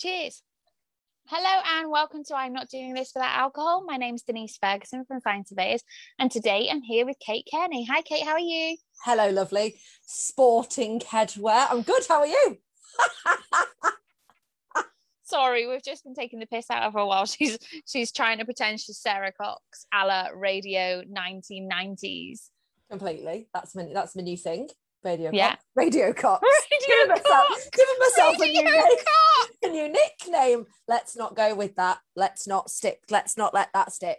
Cheers. Hello and welcome to I'm Not Doing This Without Alcohol. My name's Denise Ferguson from Find Surveyors, and today I'm here with Kate Kearney. Hi, Kate, how are you? Hello, lovely. Sporting headwear. I'm good. How are you? Sorry, we've just been taking the piss out of her while she's she's trying to pretend she's Sara Cox a la Radio 1990s. Completely. That's my that's my new thing. Radio Yeah. Cox. Radio Cox. Radio Giving myself, giving myself a new name. A new nickname. Let's not go with that. Let's not stick. Let's not let that stick.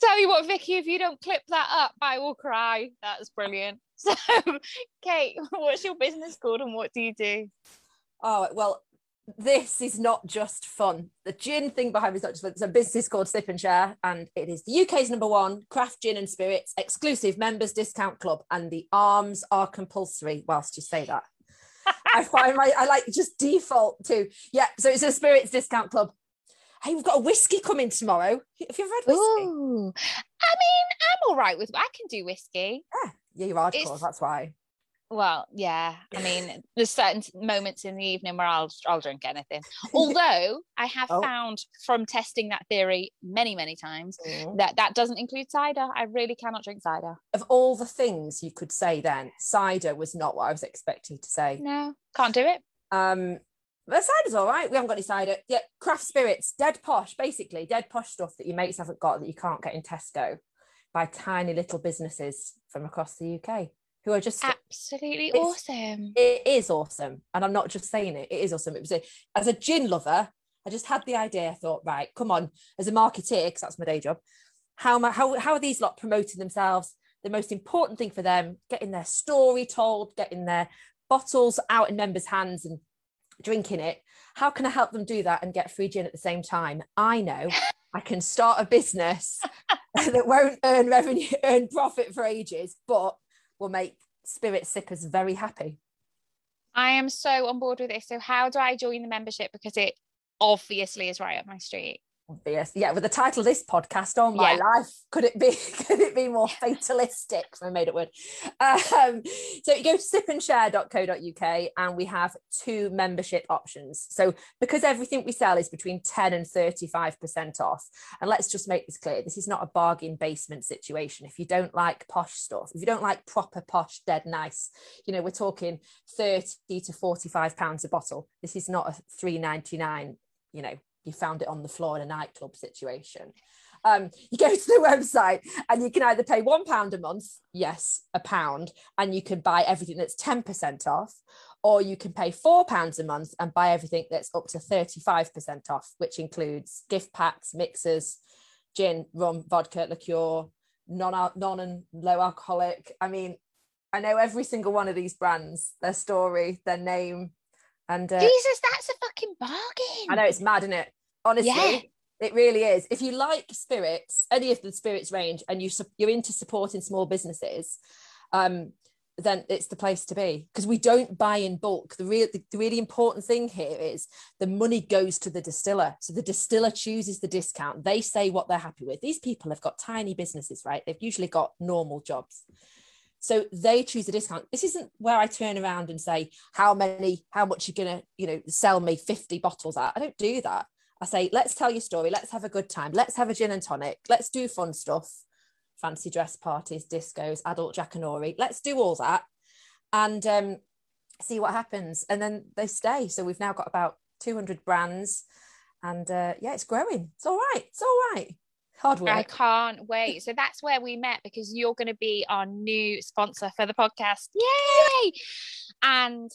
Tell you what, Vicky, if you don't clip that up, I will cry. That's brilliant. So, Kate, what's your business called and what do you do? Oh well, this is not just fun. The gin thing behind me is not just fun. It's a business called Sip and Share, and it is the UK's number one craft gin and spirits exclusive members discount club, and the arms are compulsory. Whilst you say that, I find my I like just default to yeah. So it's a spirits discount club. Hey, we've got a whiskey coming tomorrow. Have you ever had whiskey? Ooh. I mean, I'm all right with I can do whiskey. Yeah, you're hardcore. It's- That's why. Well, yeah. I mean, there's certain moments in the evening where I'll I'll drink anything. Although I have Oh. found from testing that theory many, many times Mm. that that doesn't include cider. I really cannot drink cider. Of all the things you could say, then cider was not what I was expecting to say. No, can't do it. Um, but cider's all right. We haven't got any cider. Yeah, craft spirits, dead posh, basically dead posh stuff that your mates haven't got that you can't get in Tesco by tiny little businesses from across the UK who are just. Absolutely awesome. It is awesome, and I'm not just saying it. It is awesome. It was a, as a gin lover. I just had the idea. I thought, right, come on, as a marketeer, because that's my day job. How am I, how how are these lot promoting themselves? The most important thing for them, getting their story told, getting their bottles out in members' hands and drinking it. How can I help them do that and get free gin at the same time? I know I can start a business that won't earn revenue, earn profit for ages, but will make spirit sippers very happy. I am so on board with this. So how do I join the membership? Because it obviously is right up my street. Obvious. Yeah, with the title of this podcast, oh my Yeah. life, could it be could it be more fatalistic? I made it word. Um, so you go to sipandshare.co.uk and we have two membership options. So because everything we sell is between 10 and 35% off, and let's just make this clear, this is not a bargain basement situation. If you don't like posh stuff, if you don't like proper posh, dead nice, you know, we're talking 30 to 45 pounds a bottle. This is not a 3.99, you know, you found it on the floor in a nightclub situation. Um, you go to the website and you can either pay one pound a month, yes, a pound, and you can buy everything that's 10% off, or you can pay four pounds a month and buy everything that's up to 35% off, which includes gift packs, mixers, gin, rum, vodka, liqueur, non non and low alcoholic. I mean, I know every single one of these brands, their story, their name, and uh, Jesus, that's a fucking bargain. I know it's mad, isn't it? Honestly, Yeah. it really is. If you like spirits, any of the spirits range, and you you're into supporting small businesses, um, then it's the place to be because we don't buy in bulk. The real, the, the really important thing here is the money goes to the distiller. So the distiller chooses the discount. They say what they're happy with. These people have got tiny businesses, right? They've usually got normal jobs. So they choose a discount. This isn't where I turn around and say how many, how much you're gonna, you know, sell me 50 bottles at. I don't do that. I say, let's tell your story, let's have a good time, let's have a gin and tonic, let's do fun stuff, fancy dress parties, discos, adult jackanory, let's do all that and um, see what happens. And then they stay. So we've now got about 200 brands and uh, yeah, it's growing. It's all right. It's all right. Hard work. I can't wait. So that's where we met because you're going to be our new sponsor for the podcast. Yay! And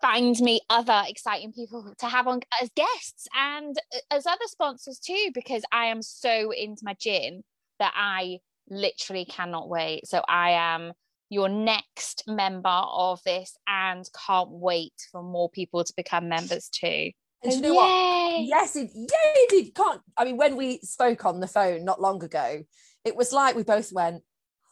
find me other exciting people to have on as guests and uh, as other sponsors too, because I am so into my gin that I literally cannot wait. So I am your next member of this and can't wait for more people to become members too. And you know what? Yes, it, yeah, it did. Can't. I mean, when we spoke on the phone not long ago, it was like we both went.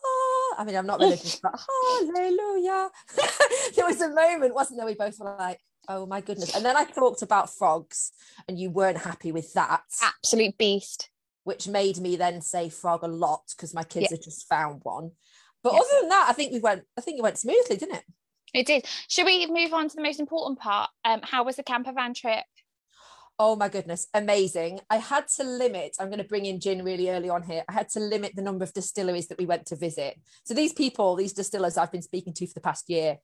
"Ah." I mean, I'm not religious, but hallelujah. there was a moment, wasn't there? We both were like, oh my goodness. And then I talked about frogs, and you weren't happy with that, Absolute beast. which made me then say frog a lot because my kids Yeah. had just found one. But other than that, I think we went. I think it went smoothly, didn't it? It did. Should we move on to the most important part? Um, how was the camper van trip? Oh my goodness, amazing. I had to limit, I'm going to bring in gin really early on here. I had to limit the number of distilleries that we went to visit. So these people, these distillers I've been speaking to for the past year,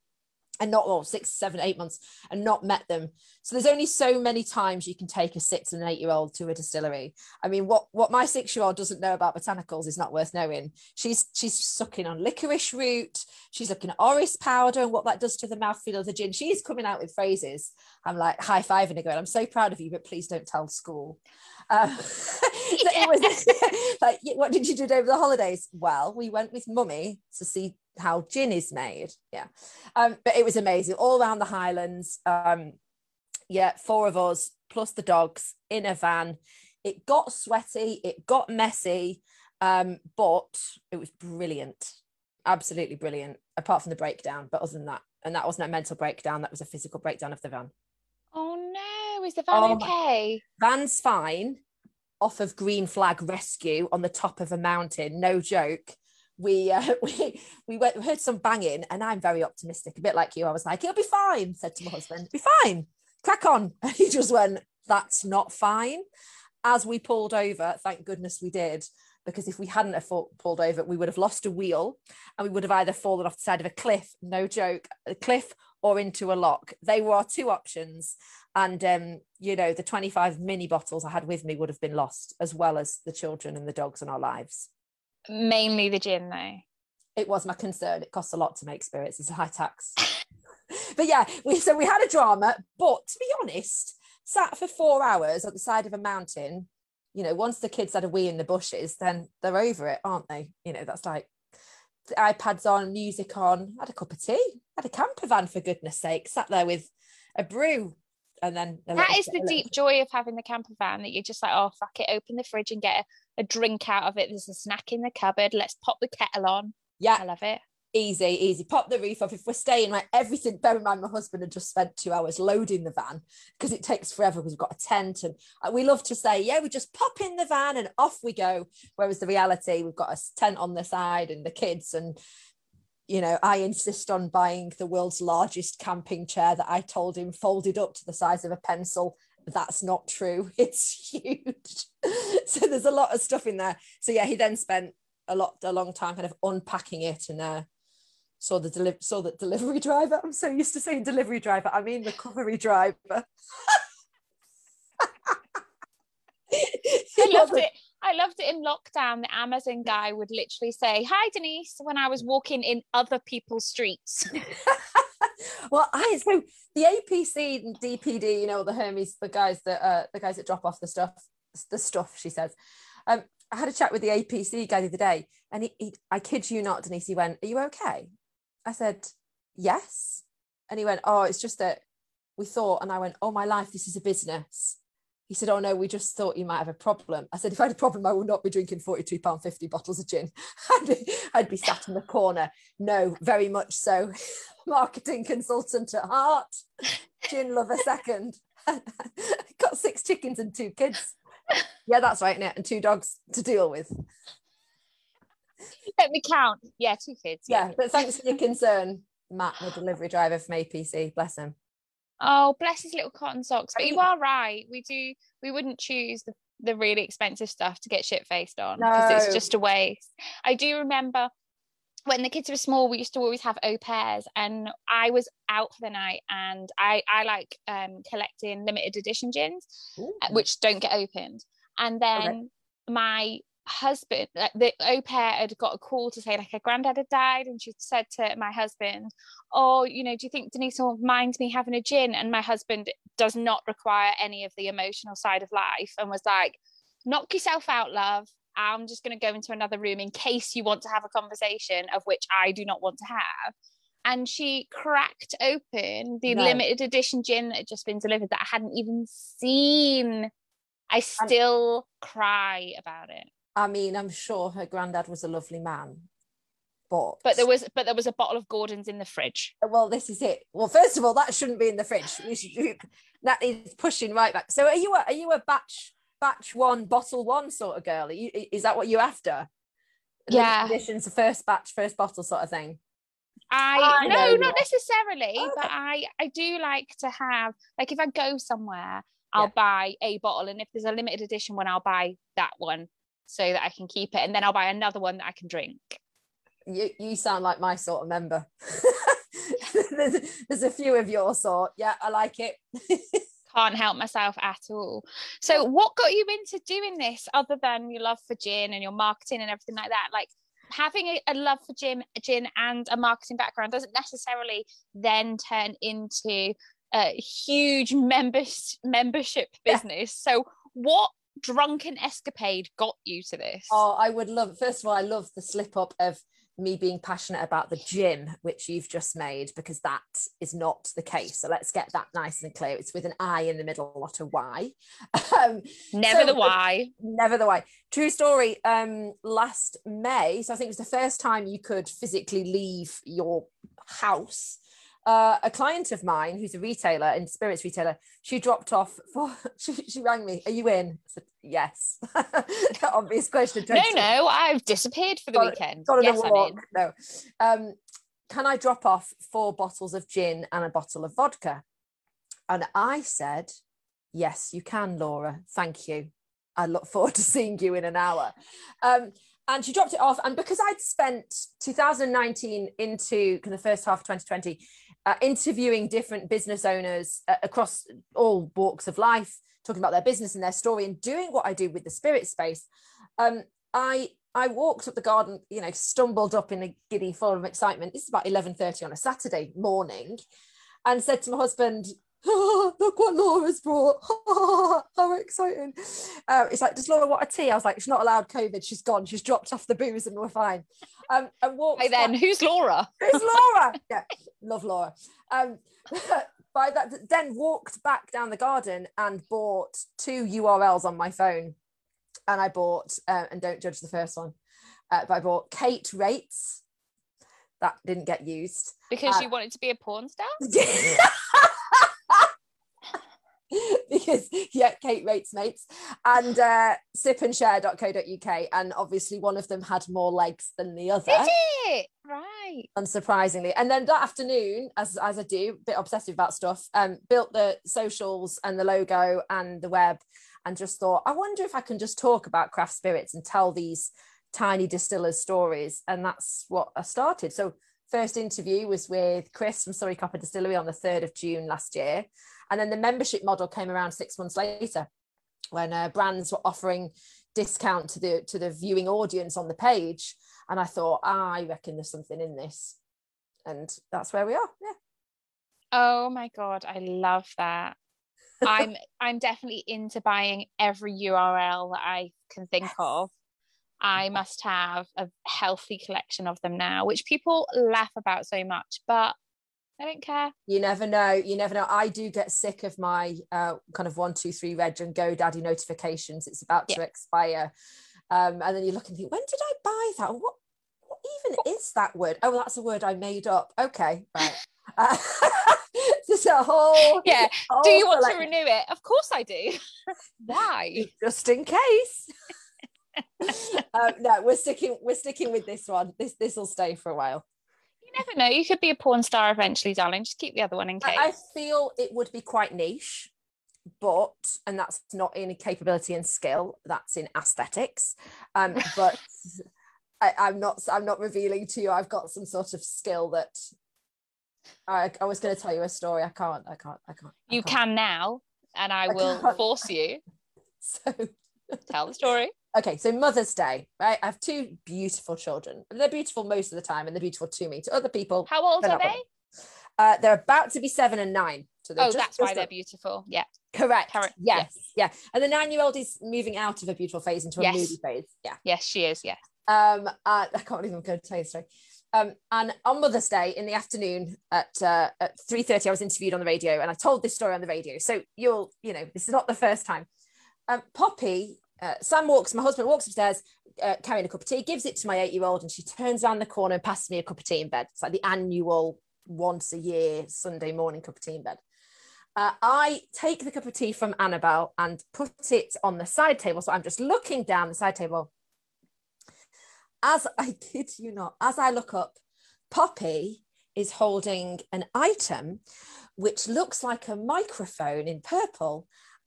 and not well, six, seven, eight months and not met them. So there's only so many times you can take a six and an eight year old to a distillery. I mean, what what my six year old doesn't know about botanicals is not worth knowing. She's she's sucking on licorice root. She's looking at orris powder and what that does to the mouthfeel of the gin. She's coming out with phrases. I'm like high fiving her, going, "I'm so proud of you, but please don't tell school." Um, so it was like, what did you do over the holidays? Well, we went with mummy to see how gin is made. Yeah. Um, but it was amazing all around the Highlands. Um, yeah, four of us plus the dogs in a van. It got sweaty, it got messy, um, but it was brilliant. Absolutely brilliant, apart from the breakdown. But other than that, and that wasn't a mental breakdown, that was a physical breakdown of the van. Oh no, is the van oh, okay? Van's fine off of Green Flag Rescue on the top of a mountain, no joke we uh, we we went heard some banging and I'm very optimistic a bit like you. I was like it'll be fine said to my husband. Be fine. Crack on. And he just went that's not fine. As we pulled over thank goodness we did because if we hadn't have pulled over we would have lost a wheel and we would have either fallen off the side of a cliff no joke a cliff or into a loch. They were our two options. And um, you know the 25 mini bottles i had with me would have been lost as well as the children and the dogs and our lives Mainly the gin, though. It was my concern. It costs a lot to make spirits. It's a high tax. but yeah, we so we had a drama. But to be honest, sat for four hours at the side of a mountain. You know, once the kids had a wee in the bushes, then they're over it, aren't they? You know, that's like the iPads on, music on, had a cup of tea, had a camper van for goodness sake, sat there with a brew and then that is the deep joy of having the camper van that you're just like oh fuck it open the fridge and get a drink out of it. There's a snack in the cupboard. Let's pop the kettle on. Yeah. I love it. Easy, easy. Pop the roof off. If we're staying, like everything, bear in mind, my husband had just spent two hours loading the van because it takes forever because we've got a tent. And uh, we love to say, yeah, we just pop in the van and off we go. Whereas the reality, we've got a tent on the side and the kids. And, you know, I insist on buying the world's largest camping chair that I told him folded up to the size of a pencil that's not true. It's huge. so there's a lot of stuff in there. So yeah, he then spent a lot, a long time kind of unpacking it and uh, saw the deli- saw the delivery driver. I'm so used to saying delivery driver. I mean recovery driver. I loved it. I loved it in lockdown. The Amazon guy would literally say, Hi, Denise, when I was walking in other people's streets. well, I so the APC and DPD, you know, the Hermes, the guys that uh, the guys that drop off the stuff, the stuff. She says. Um, I had a chat with the APC guy the other day, and he, he, I kid you not, Denise, he went, "Are you okay?" I said, "Yes," and he went, "Oh, it's just that we thought," and I went, "Oh my life, this is a business." He said, Oh no, we just thought you might have a problem. I said, If I had a problem, I would not be drinking £42.50 bottles of gin. I'd be, I'd be sat in the corner. No, very much so. Marketing consultant at heart, gin lover second. Got six chickens and two kids. Yeah, that's right, Net, and two dogs to deal with. Let me count. Yeah, two kids. Yeah, but thanks for your concern, Matt, the delivery driver from APC. Bless him. Oh, bless his little cotton socks. But you are right. We do. We wouldn't choose the, the really expensive stuff to get shit faced on because no. it's just a waste. I do remember when the kids were small, we used to always have au pairs, and I was out for the night, and I I like um, collecting limited edition gins, uh, Ooh. which don't get opened. And then okay. my husband, the au pair had got a call to say like her granddad had died, and she said to my husband, "Oh, you know, do you think Denise will mind me having a gin?" And my husband does not require any of the emotional side of life, and was like, "Knock yourself out, love. I'm just going to go into another room in case you want to have a conversation of which I do not want to have." And she cracked open the no. limited edition gin that had just been delivered that I hadn't even seen. I still cry about it. I mean, I'm sure her granddad was a lovely man, but but there was but there was a bottle of Gordon's in the fridge. Well, this is it. Well, first of all, that shouldn't be in the fridge. that is pushing right back. So, are you a, are you a batch batch one bottle one sort of girl? You, is that what you're after? Yeah, conditions, first batch, first bottle sort of thing. I, I no, not necessarily, oh, okay. but I I do like to have like if I go somewhere I'll buy a bottle. And if there's a limited edition one, I'll buy that one so that I can keep it. And then I'll buy another one that I can drink. You, you sound like my sort of member. there's, there's a few of your sort. Yeah, I like it. Can't help myself at all. So, what got you into doing this other than your love for gin and your marketing and everything like that? Like, having a, a, love for gin, gin and a marketing background doesn't necessarily then turn into a huge members membership business. Yeah. So what drunken escapade got you to this? Oh, I would love first of all, I love the slip up of me being passionate about the gym, which you've just made, because that is not the case. So let's get that nice and clear. It's with an I in the middle, not a Y. Um, never so, the Y. Never the Y. True story. Um, last May, so I think it was the first time you could physically leave your house uh, a client of mine who's a retailer and spirits retailer, she dropped off for, she, she rang me, are you in? I said, yes. Obvious question. No, no, I've disappeared for the got, weekend. Got yes, I'm in. No. Um, can I drop off four bottles of gin and a bottle of vodka? And I said, yes, you can, Laura. Thank you. I look forward to seeing you in an hour. Um, and she dropped it off. And because I'd spent 2019 into kind of the first half of 2020 uh, interviewing different business owners uh, across all walks of life, talking about their business and their story, and doing what I do with the spirit space, um, I I walked up the garden, you know, stumbled up in a giddy full of excitement. This is about 11:30 on a Saturday morning, and said to my husband, oh, look what Laura's brought. Oh, how exciting. Uh, it's like, does Laura want a tea? I was like, she's not allowed COVID. She's gone. She's dropped off the booze and we're fine. Um, and walked hey then, back. who's Laura? Who's Laura? yeah, love Laura. Um, by that, then walked back down the garden and bought two URLs on my phone. And I bought, uh, and don't judge the first one, uh, but I bought Kate Rates. That didn't get used. Because uh, you wanted to be a porn star? because yeah, Kate rates mates and uh, sipandshare.co.uk, and obviously one of them had more legs than the other. Did it? Right. Unsurprisingly, and then that afternoon, as as I do, a bit obsessive about stuff, um, built the socials and the logo and the web, and just thought, I wonder if I can just talk about craft spirits and tell these tiny distillers stories, and that's what I started. So first interview was with Chris from Surrey Copper Distillery on the 3rd of June last year. And then the membership model came around six months later when uh, brands were offering discount to the to the viewing audience on the page. And I thought, ah, I reckon there's something in this. And that's where we are. Yeah. Oh my God. I love that. I'm I'm definitely into buying every URL that I can think of. I must have a healthy collection of them now, which people laugh about so much, but I don't care. You never know. You never know. I do get sick of my uh, kind of one, two, three reg and GoDaddy notifications. It's about yeah. to expire. Um, and then you look and think, when did I buy that? What, what even is that word? Oh, that's a word I made up. Okay, right. Uh, just a whole. Yeah. Whole do you want to renew it? Of course I do. Why? Just in case. um, no, we're sticking. We're sticking with this one. This this will stay for a while never know. You could be a porn star eventually, darling. Just keep the other one in case. I feel it would be quite niche, but and that's not in capability and skill. That's in aesthetics. Um, but I, I'm not. I'm not revealing to you. I've got some sort of skill that. I, I was going to tell you a story. I can't. I can't. I can't. I you can't. can now, and I, I will can't. force you. so tell the story okay, so Mother's Day, right? I have two beautiful children. They're beautiful most of the time, and they're beautiful to me. To other people, how old are they? Uh, they're about to be seven and nine. So oh, just, that's why they're beautiful. Yeah. Correct. Yes. yes. Yeah. And the nine-year-old is moving out of a beautiful phase into a yes. moody phase. Yeah. Yes, she is. Yeah. Um, uh, I can't even go to tell you the story. Um, and on Mother's Day in the afternoon at uh, at three thirty, I was interviewed on the radio, and I told this story on the radio. So you'll, you know, this is not the first time. Um, Poppy uh, Sam walks, my husband walks upstairs uh, carrying a cup of tea, gives it to my eight year old, and she turns around the corner and passes me a cup of tea in bed. It's like the annual once a year Sunday morning cup of tea in bed. Uh, I take the cup of tea from Annabelle and put it on the side table. So I'm just looking down the side table. As I kid you not, as I look up, Poppy is holding an item which looks like a microphone in purple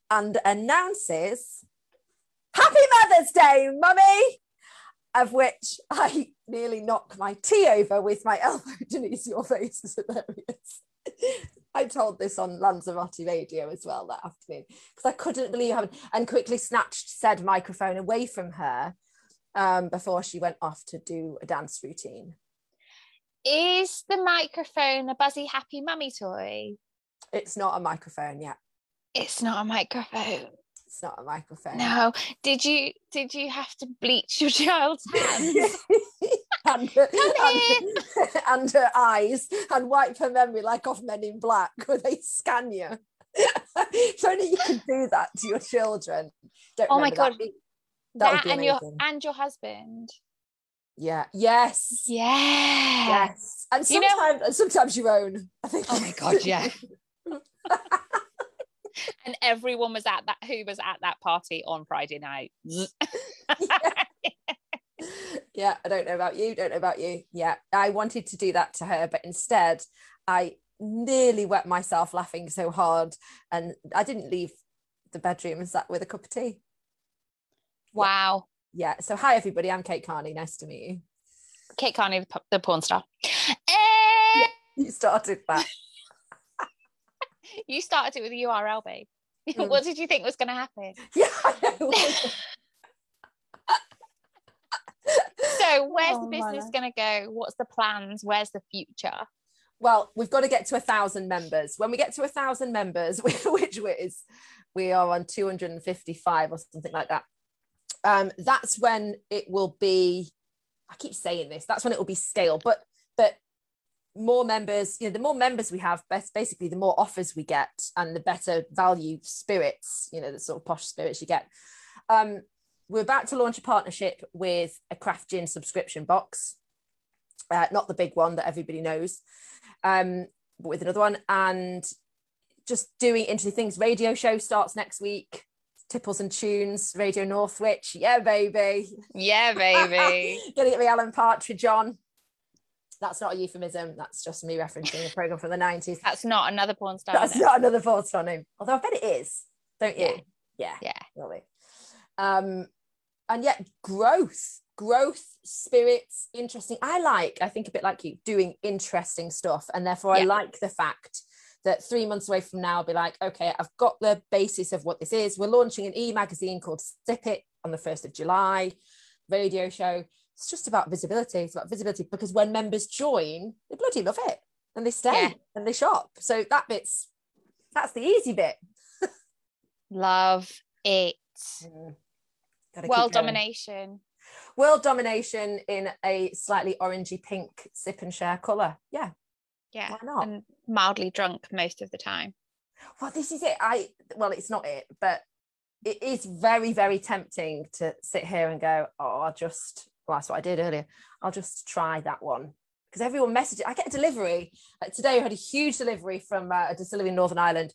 and announces Happy Mother's Day, Mummy! Of which I nearly knocked my tea over with my elbow. Denise, your face is hilarious. I told this on Lanzarote radio as well that afternoon because I couldn't believe how and quickly snatched said microphone away from her um, before she went off to do a dance routine. Is the microphone a buzzy happy mummy toy? It's not a microphone yet. It's not a microphone. It's not a microphone. No. Did you did you have to bleach your child's hands? and, uh, her, and, and, her eyes and wipe her memory like off Men in Black where they scan you. so only you can do that to your children. Don't oh my god. That, that, that and your and your husband. Yeah. Yes. Yeah. Yes. And sometimes, you know, sometimes your own. I think. Oh my god! Yeah. and everyone was at that who was at that party on Friday night. yeah. yeah, I don't know about you, don't know about you. Yeah, I wanted to do that to her, but instead I nearly wet myself laughing so hard and I didn't leave the bedroom and sat with a cup of tea. Wow. Yeah. So hi everybody, I'm Kate Carney. Nice to meet you. Kate Carney, the porn star. Yeah, you started that you started it with a URL, babe. Mm. what did you think was going to happen? Yeah, so, where's oh, the business going to go? What's the plans? Where's the future? Well, we've got to get to a thousand members. When we get to a thousand members, which is we are on 255 or something like that. Um, that's when it will be. I keep saying this. That's when it will be scale, but but more members, you know, the more members we have, best basically the more offers we get and the better value spirits, you know, the sort of posh spirits you get. Um, we're about to launch a partnership with a craft gin subscription box, uh, not the big one that everybody knows, um, but with another one. And just doing interesting things. Radio show starts next week. Tipples and Tunes, Radio Northwich. Yeah, baby. Yeah, baby. Gonna get me Alan Partridge on. That's not a euphemism. That's just me referencing a program from the 90s. That's not another porn star. That's not another porn star name. Although I bet it is, don't you? Yeah. Yeah. yeah. Really. Um, and yet growth, growth, spirits, interesting. I like, I think a bit like you, doing interesting stuff. And therefore yeah. I like the fact that three months away from now, I'll be like, okay, I've got the basis of what this is. We're launching an e-magazine called Sip It on the 1st of July, radio show it's just about visibility. It's about visibility because when members join, they bloody love it and they stay yeah. and they shop. So that bit's that's the easy bit. love it. Mm. World domination. World domination in a slightly orangey pink sip and share colour. Yeah. Yeah. Why not? And mildly drunk most of the time. Well, this is it. I well, it's not it, but it is very, very tempting to sit here and go, oh, I'll just well, that's what I did earlier. I'll just try that one because everyone messages. I get a delivery. Like today, I had a huge delivery from uh, a distillery in Northern Ireland.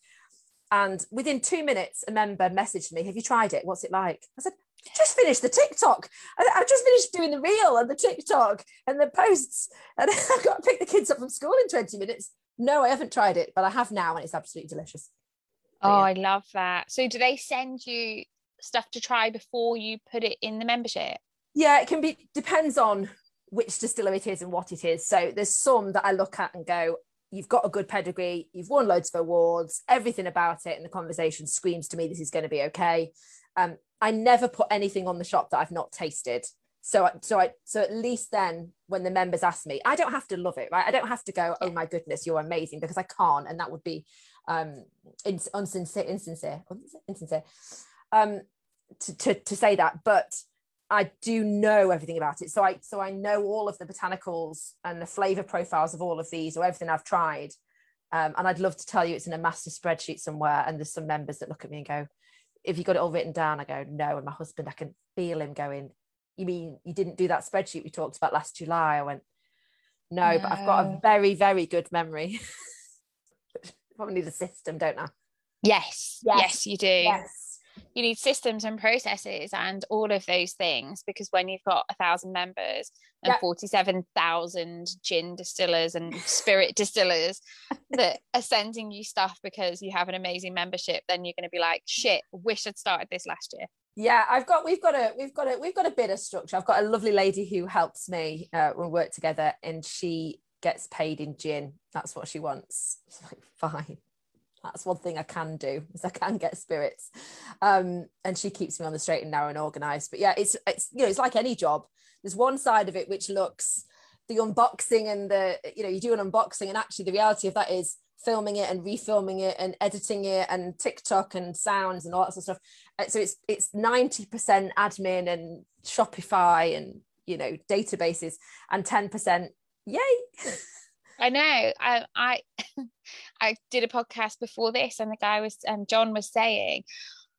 And within two minutes, a member messaged me, Have you tried it? What's it like? I said, just finished the TikTok. I, I just finished doing the reel and the TikTok and the posts. And I've got to pick the kids up from school in 20 minutes. No, I haven't tried it, but I have now, and it's absolutely delicious. oh, yeah. I love that. So, do they send you stuff to try before you put it in the membership? Yeah, it can be depends on which distillery it is and what it is. So there's some that I look at and go, you've got a good pedigree, you've won loads of awards, everything about it, and the conversation screams to me this is going to be okay. Um, I never put anything on the shop that I've not tasted. So, so I, so at least then, when the members ask me, I don't have to love it, right? I don't have to go, oh my goodness, you're amazing, because I can't, and that would be um, insincere, insincere, insincere, um, to, to to say that. But I do know everything about it. So I so I know all of the botanicals and the flavor profiles of all of these or everything I've tried. Um, and I'd love to tell you it's in a master spreadsheet somewhere. And there's some members that look at me and go, if you got it all written down, I go, no. And my husband, I can feel him going, you mean you didn't do that spreadsheet we talked about last July? I went, no, no. but I've got a very, very good memory. Probably need a system, don't I? Yes. Yes, yes you do. Yes you need systems and processes and all of those things because when you've got a thousand members and Yeah. 47,000 gin distillers and spirit distillers that are sending you stuff because you have an amazing membership, then you're going to be like, shit, wish I'd started this last year. Yeah, I've got we've got a we've got a we've got a bit of structure. I've got a lovely lady who helps me uh, we work together, and she gets paid in gin. That's what she wants. It's like fine. That's one thing I can do is I can get spirits, um, and she keeps me on the straight and narrow and organised. But yeah, it's it's you know it's like any job. There's one side of it which looks the unboxing and the you know you do an unboxing, and actually the reality of that is filming it and refilming it and editing it and TikTok and sounds and all that sort of stuff. So it's it's 90% admin and Shopify and you know databases and 10% yay. I know. I I I did a podcast before this, and the guy was um John was saying,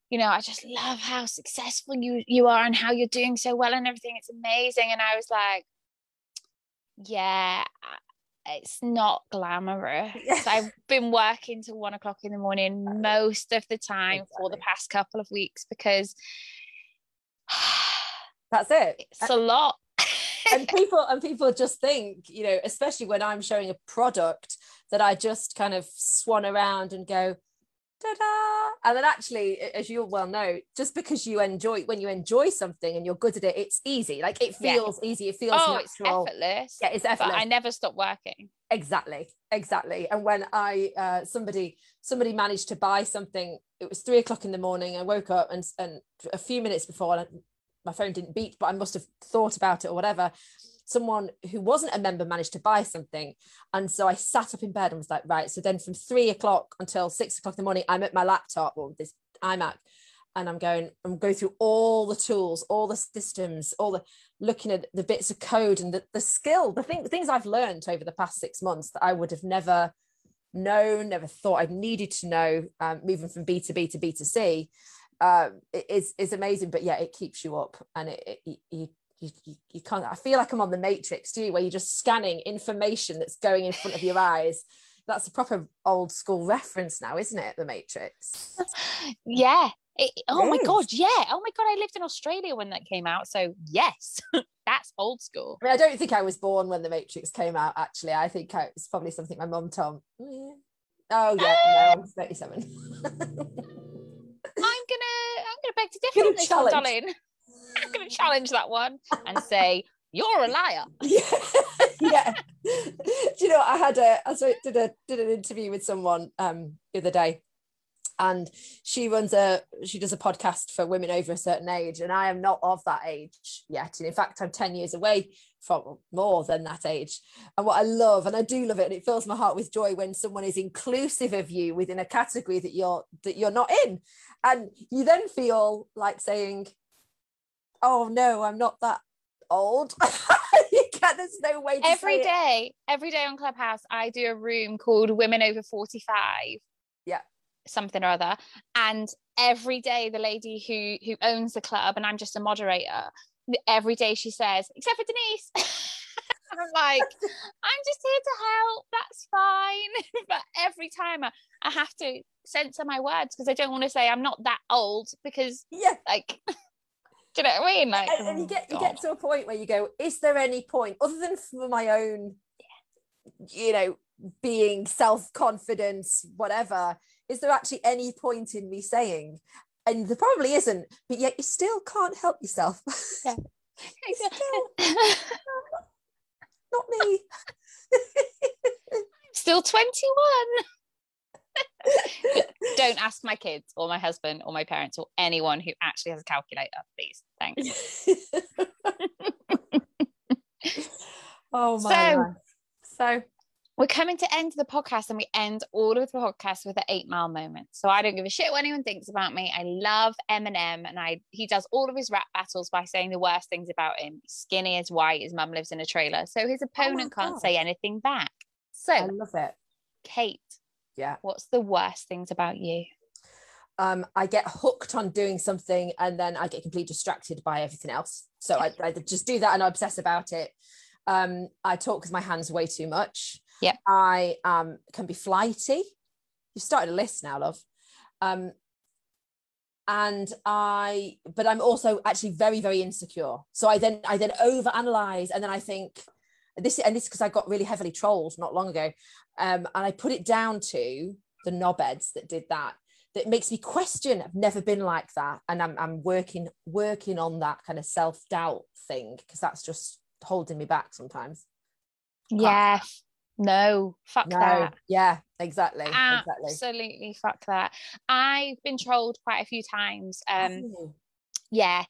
you know, I just love how successful you you are and how you're doing so well and everything. It's amazing. And I was like, yeah, it's not glamorous. Yeah. I've been working till one o'clock in the morning most of the time for the past couple of weeks because That's it. it's a lot. And people and people just think you know especially when i'm showing a product that i just kind of swan around and go ta-da. And then actually as you well know just because you enjoy when you enjoy something and you're good at it it's easy. Like it Yeah. feels easy. It feels oh, it's effortless. yeah it's But effortless. I never stop working. exactly. Exactly. And when i uh somebody somebody managed to buy something it was three o'clock in the morning i woke up and and a few minutes before and my phone didn't beep but i must have thought about it or whatever. Someone who wasn't a member managed to buy something. And so i sat up in bed and was like right so then from three o'clock until six o'clock in the morning i'm at my laptop or this imac and i'm going i'm going through all the tools all the systems all the looking at the bits of code and the, the skill the thing, things i've learned over the past six months that i would have never known never thought I'd needed to know um, moving from b to b to b to c um, it is is amazing but yeah it keeps you up and it, it you, you you, can't i feel like i'm on the matrix do you where you're just scanning information that's going in front of your eyes that's a proper old school reference now isn't it the matrix Yeah. It, oh my Yes. god, yeah. Oh my god, I lived in Australia when that came out. So yes, that's old school. I mean, I don't think I was born when The Matrix came out. Actually, I think I, it's probably something my mum told. me. Oh yeah, no, I'm 37. I'm gonna I'm gonna beg to differ on this one, challenge. darling. I'm gonna challenge that one and say you're a liar. yeah, yeah. Do you know? I had a I did a did an interview with someone um the other day, and she runs a she does a podcast for women over a certain age, and I am not of that age yet. And in fact, I'm ten years away from more than that age. And what I love, and I do love it, and it fills my heart with joy when someone is inclusive of you within a category that you're that you're not in, and you then feel like saying, "Oh no, I'm not that old." there's no way to Every day, every day on Clubhouse, I do a room called Women Over 45. Yeah. Something or other. And every day the lady who who owns the club, and I'm just a moderator, every day she says, except for Denise. And I'm like, I'm just here to help. That's fine. but every time I, I have to censor my words because I don't want to say I'm not that old because Yeah, like do you know what I mean? Like and, and you get you get to a point where you go, is there any point other than for my own, you know, being self confidence, whatever? Is there actually any point in me saying? And there probably isn't, but yet you still can't help yourself. Yeah. Still not me. Still 21. Don't ask my kids or my husband or my parents or anyone who actually has a calculator, please. Thanks. oh my So- life. So We're coming to end the podcast and we end all of the podcasts with an eight mile moment. So I don't give a shit what anyone thinks about me. I love Eminem and I he does all of his rap battles by saying the worst things about him. He's skinny as white, his mum lives in a trailer. So his opponent can't God. say anything back. So I love it. Kate, Yeah. what's the worst things about you? um, I get hooked on doing something and then I get completely distracted by everything else. So I, I just do that and I obsess about it. Um, I talk with my hands way too much. Yep. I um, can be flighty. You've started a list now, love. Um, and I but I'm also actually very very insecure so I then I then over analyze and then I think this and this is because I got really heavily trolled not long ago um and I put it down to the knobheads that did that that makes me question I've never been like that and I'm, I'm working working on that kind of self-doubt thing because that's just holding me back sometimes yeah no fuck no. that. Yeah exactly exactly. Absolutely fuck that. I've been trolled quite a few times um you? yeah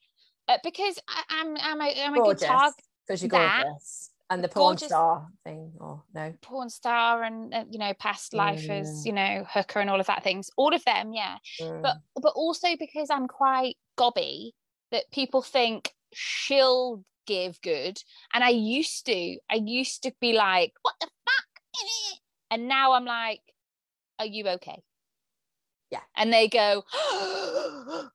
uh, because I, i'm i'm a, I'm a good target because you're that, gorgeous. And the porn gorgeous- star thing or no? Porn star and uh, you know past life Mm. as you know hooker and all of that things all of them yeah. Mm. but but also because i'm quite gobby that people think she'll give good. And i used to i used to be like what the and now i'm like are you okay? Yeah. and they go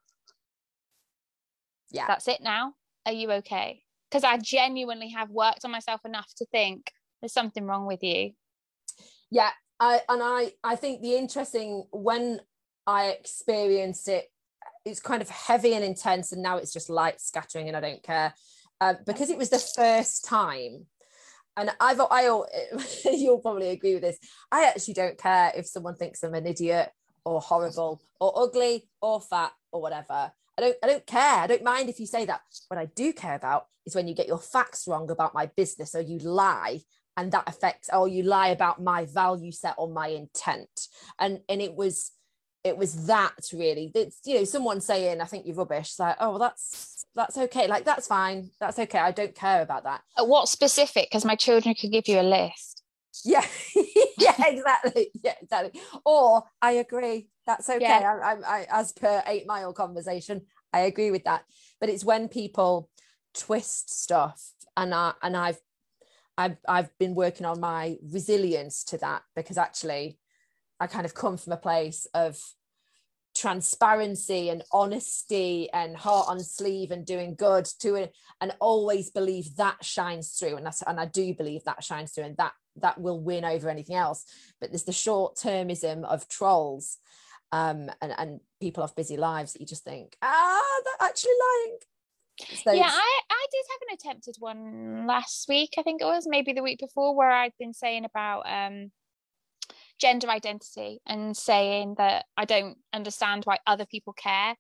Yeah. that's it now? Are you okay? Because i genuinely have worked on myself enough to think there's something wrong with you. Yeah i and i i think the interesting when i experienced it it's kind of heavy and intense and now it's just light scattering and i don't care. Uh, because it was the first time and i've i you'll probably agree with this. I actually don't care if someone thinks i'm an idiot or horrible or ugly or fat or whatever. I don't i don't care. I don't mind if you say that. What i do care about is when you get your facts wrong about my business or you lie and that affects or you lie about my value set or my intent. And and it was it was that really it's you know someone saying i think you're rubbish it's like oh well that's that's okay like that's fine that's okay i don't care about that. What specific? Because my children could give you a list. Yeah yeah exactly yeah exactly. Or i agree that's okay Yeah. I, I, I as per eight mile conversation i agree with that. But it's when people twist stuff and i and i've I've, I've been working on my resilience to that because actually I kind of come from a place of transparency and honesty and heart on sleeve and doing good to it and always believe that shines through. And that's and I do believe that shines through and that that will win over anything else. But there's the short termism of trolls um and and people have busy lives that you just think ah they're actually lying so yeah I, I did have an attempted one last week i think it was maybe the week before where i'd been saying about um gender identity and saying that i don't understand why other people care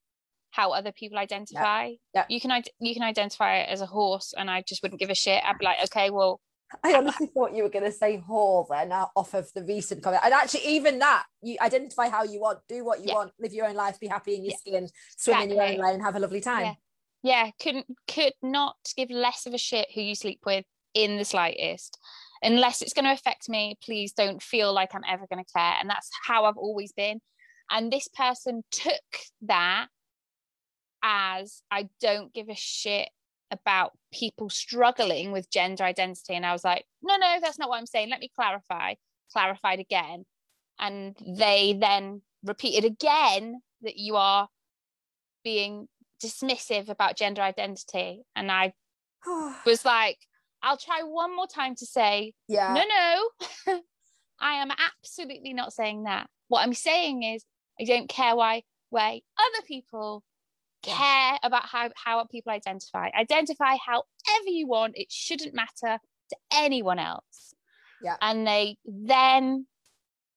how other people identify Yeah. you can you can identify it as a horse and i just wouldn't give a shit i'd be like okay well I honestly thought you were going to say whore then uh, off of the recent comment. And actually, even that, you identify how you want, do what you Yeah. want, live your own life, be happy in your Yeah. skin, swim in your own Exactly. lane, have a lovely time. Yeah. yeah couldn't could not give less of a shit who you sleep with in the slightest unless it's going to affect me please don't feel like i'm ever going to care. And that's how i've always been. And this person took that as i don't give a shit about people struggling with gender identity. And i was like no no that's not what i'm saying. Let me clarify clarified again. And they then repeated again that you are being dismissive about gender identity. And i was like i'll try one more time to say yeah. no no. I am absolutely not saying that. What i'm saying is i don't care why why other people care about how how people identify. Identify however you want. It shouldn't matter to anyone else. Yeah. and they then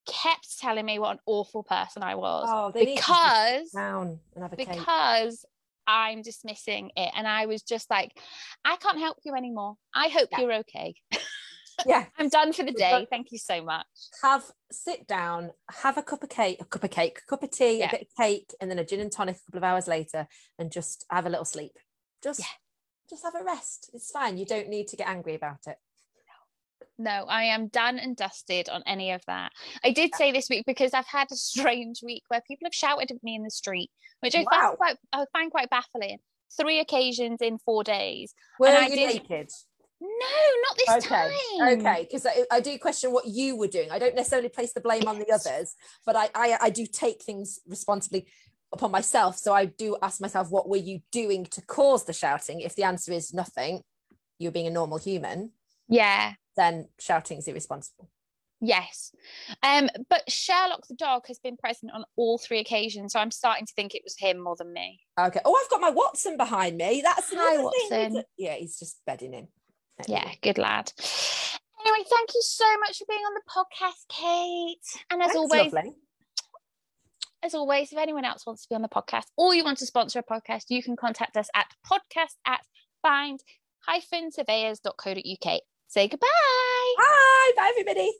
kept telling me what an awful person i was. Oh, they need to because down and have a because I'm dismissing it. And I was just like, I can't help you anymore. I hope Yeah. you're okay. Yeah. I'm done for the day. Thank you so much. Have sit down, have a cup of cake, a cup of cake, a cup of tea, Yeah. a bit of cake, and then a gin and tonic a couple of hours later, and just have a little sleep. Just, Yeah. just have a rest. It's fine. You don't need to get angry about it. No, I am done and dusted on any of that. I did say this week because I've had a strange week where people have shouted at me in the street, which I Wow. found quite I find quite baffling. Three occasions in four days. Were I you did- naked? No, not this okay time. okay because I, I do question what you were doing i don't necessarily place the blame on the others but I, I i do take things responsibly upon myself so i do ask myself what were you doing to cause the shouting if the answer is nothing you're being a normal human Yeah. Then shouting is irresponsible Yes. Um, but Sherlock the dog has been present on all three occasions, so I'm starting to think it was him more than me. Okay. Oh, I've got my Watson behind me. That's Hi, another thing, Watson. Yeah, he's just bedding in. Yeah, good lad. Anyway, thank you so much for being on the podcast, Kate. And as Thanks, always, lovely. as always, if anyone else wants to be on the podcast or you want to sponsor a podcast, you can contact us at podcast at find-surveyors.co.uk. Say goodbye. Bye. Bye, everybody.